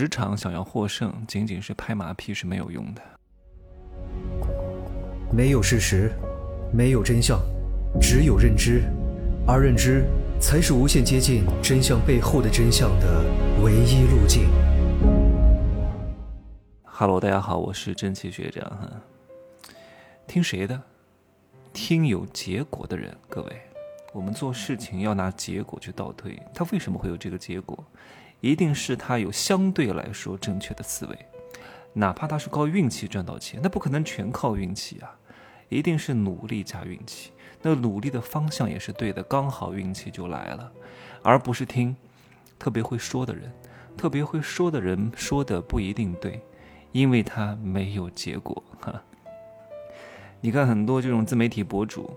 职场想要获胜，仅仅是拍马屁是没有用的。没有事实，没有真相，只有认知，而认知才是无限接近真相背后的真相的唯一路径。Hello，大家好，我是真奇学长哈。听谁的？听有结果的人。各位，我们做事情要拿结果去倒推，他为什么会有这个结果？一定是他有相对来说正确的思维，哪怕他是靠运气赚到钱，那不可能全靠运气啊，一定是努力加运气。那努力的方向也是对的，刚好运气就来了，而不是听特别会说的人，特别会说的人说的不一定对，因为他没有结果哈。你看很多这种自媒体博主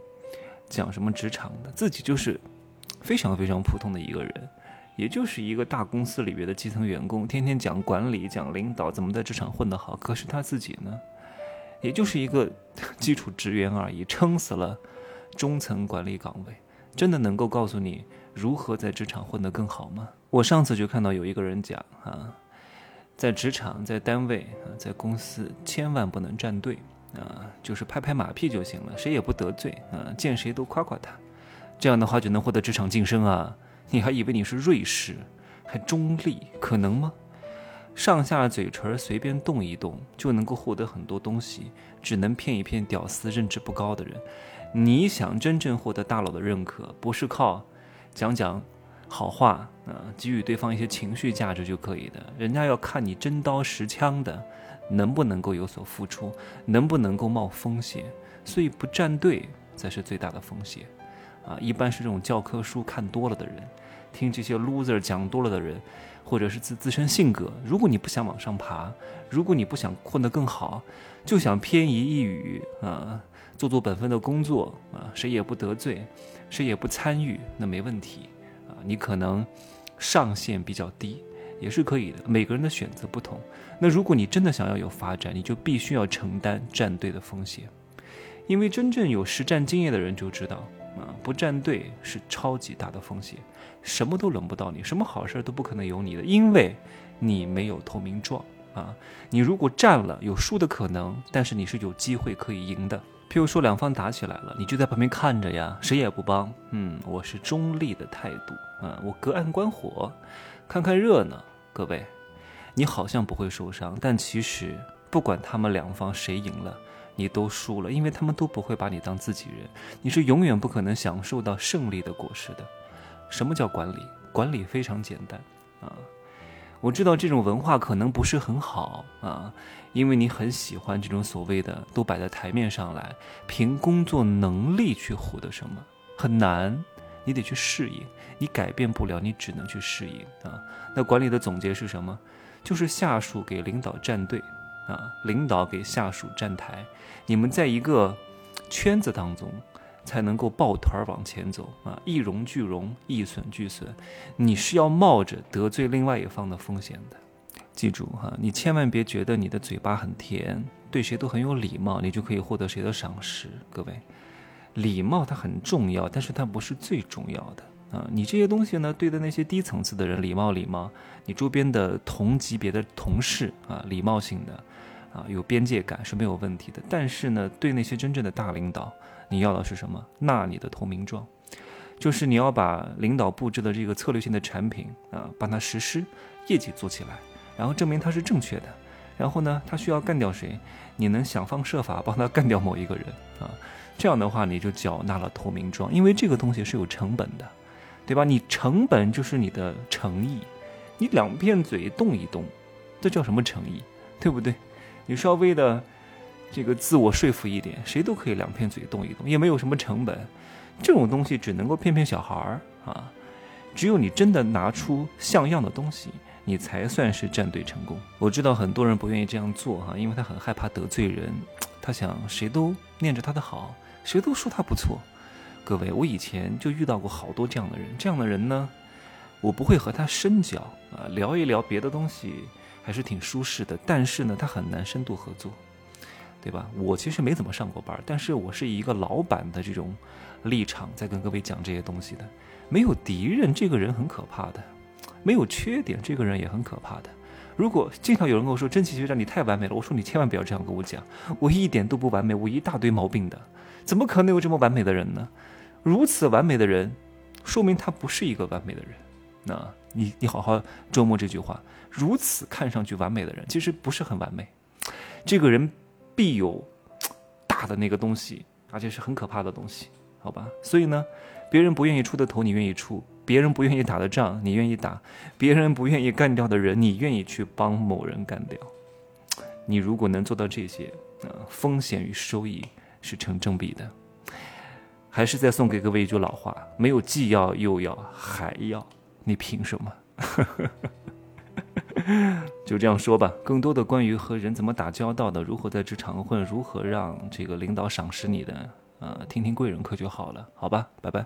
讲什么职场的，自己就是非常非常普通的一个人。也就是一个大公司里边的基层员工，天天讲管理、讲领导，怎么在职场混得好。可是他自己呢，也就是一个 基础职员而已，撑死了中层管理岗位，真的能够告诉你如何在职场混得更好吗？我上次就看到有一个人讲啊，在职场、在单位啊、在公司，千万不能站队啊，就是拍拍马屁就行了，谁也不得罪啊，见谁都夸夸他，这样的话就能获得职场晋升啊。你还以为你是瑞士，还中立，可能吗？上下嘴唇随便动一动就能够获得很多东西，只能骗一骗屌丝、认知不高的人。你想真正获得大佬的认可，不是靠讲讲好话啊，给予对方一些情绪价值就可以的。人家要看你真刀实枪的，能不能够有所付出，能不能够冒风险。所以不站队才是最大的风险。啊，一般是这种教科书看多了的人，听这些 loser 讲多了的人，或者是自自身性格。如果你不想往上爬，如果你不想混得更好，就想偏移一隅啊，做做本分的工作啊，谁也不得罪，谁也不参与，那没问题啊。你可能上限比较低，也是可以的。每个人的选择不同。那如果你真的想要有发展，你就必须要承担站队的风险，因为真正有实战经验的人就知道。啊，不站队是超级大的风险，什么都轮不到你，什么好事儿都不可能有你的，因为你没有投名状啊。你如果站了，有输的可能，但是你是有机会可以赢的。譬如说两方打起来了，你就在旁边看着呀，谁也不帮。嗯，我是中立的态度啊，我隔岸观火，看看热闹。各位，你好像不会受伤，但其实不管他们两方谁赢了。你都输了，因为他们都不会把你当自己人，你是永远不可能享受到胜利的果实的。什么叫管理？管理非常简单啊！我知道这种文化可能不是很好啊，因为你很喜欢这种所谓的都摆在台面上来，凭工作能力去获得什么很难，你得去适应，你改变不了，你只能去适应啊。那管理的总结是什么？就是下属给领导站队。啊，领导给下属站台，你们在一个圈子当中才能够抱团往前走啊！一荣俱荣，一损俱损，你是要冒着得罪另外一方的风险的。记住哈，你千万别觉得你的嘴巴很甜，对谁都很有礼貌，你就可以获得谁的赏识。各位，礼貌它很重要，但是它不是最重要的。啊，你这些东西呢，对的那些低层次的人礼貌礼貌，你周边的同级别的同事啊，礼貌性的，啊，有边界感是没有问题的。但是呢，对那些真正的大领导，你要的是什么？纳你的投名状，就是你要把领导布置的这个策略性的产品啊，帮他实施，业绩做起来，然后证明他是正确的。然后呢，他需要干掉谁，你能想方设法帮他干掉某一个人啊？这样的话，你就缴纳了投名状，因为这个东西是有成本的。对吧？你成本就是你的诚意，你两片嘴动一动，这叫什么诚意？对不对？你稍微的这个自我说服一点，谁都可以两片嘴动一动，也没有什么成本。这种东西只能够骗骗小孩儿啊！只有你真的拿出像样的东西，你才算是站队成功。我知道很多人不愿意这样做哈，因为他很害怕得罪人，他想谁都念着他的好，谁都说他不错。各位，我以前就遇到过好多这样的人。这样的人呢，我不会和他深交啊，聊一聊别的东西还是挺舒适的。但是呢，他很难深度合作，对吧？我其实没怎么上过班，但是我是以一个老板的这种立场在跟各位讲这些东西的。没有敌人，这个人很可怕的；没有缺点，这个人也很可怕的。如果经常有人跟我说真奇学长你太完美了，我说你千万不要这样跟我讲，我一点都不完美，我一大堆毛病的，怎么可能有这么完美的人呢？如此完美的人，说明他不是一个完美的人。那你你好好琢磨这句话，如此看上去完美的人，其实不是很完美。这个人必有大的那个东西，而且是很可怕的东西，好吧？所以呢，别人不愿意出的头，你愿意出。别人不愿意打的仗，你愿意打；别人不愿意干掉的人，你愿意去帮某人干掉。你如果能做到这些，啊，风险与收益是成正比的。还是再送给各位一句老话：没有既要又要还要，你凭什么？就这样说吧。更多的关于和人怎么打交道的，如何在职场混，如何让这个领导赏识你的，呃，听听贵人课就好了，好吧？拜拜。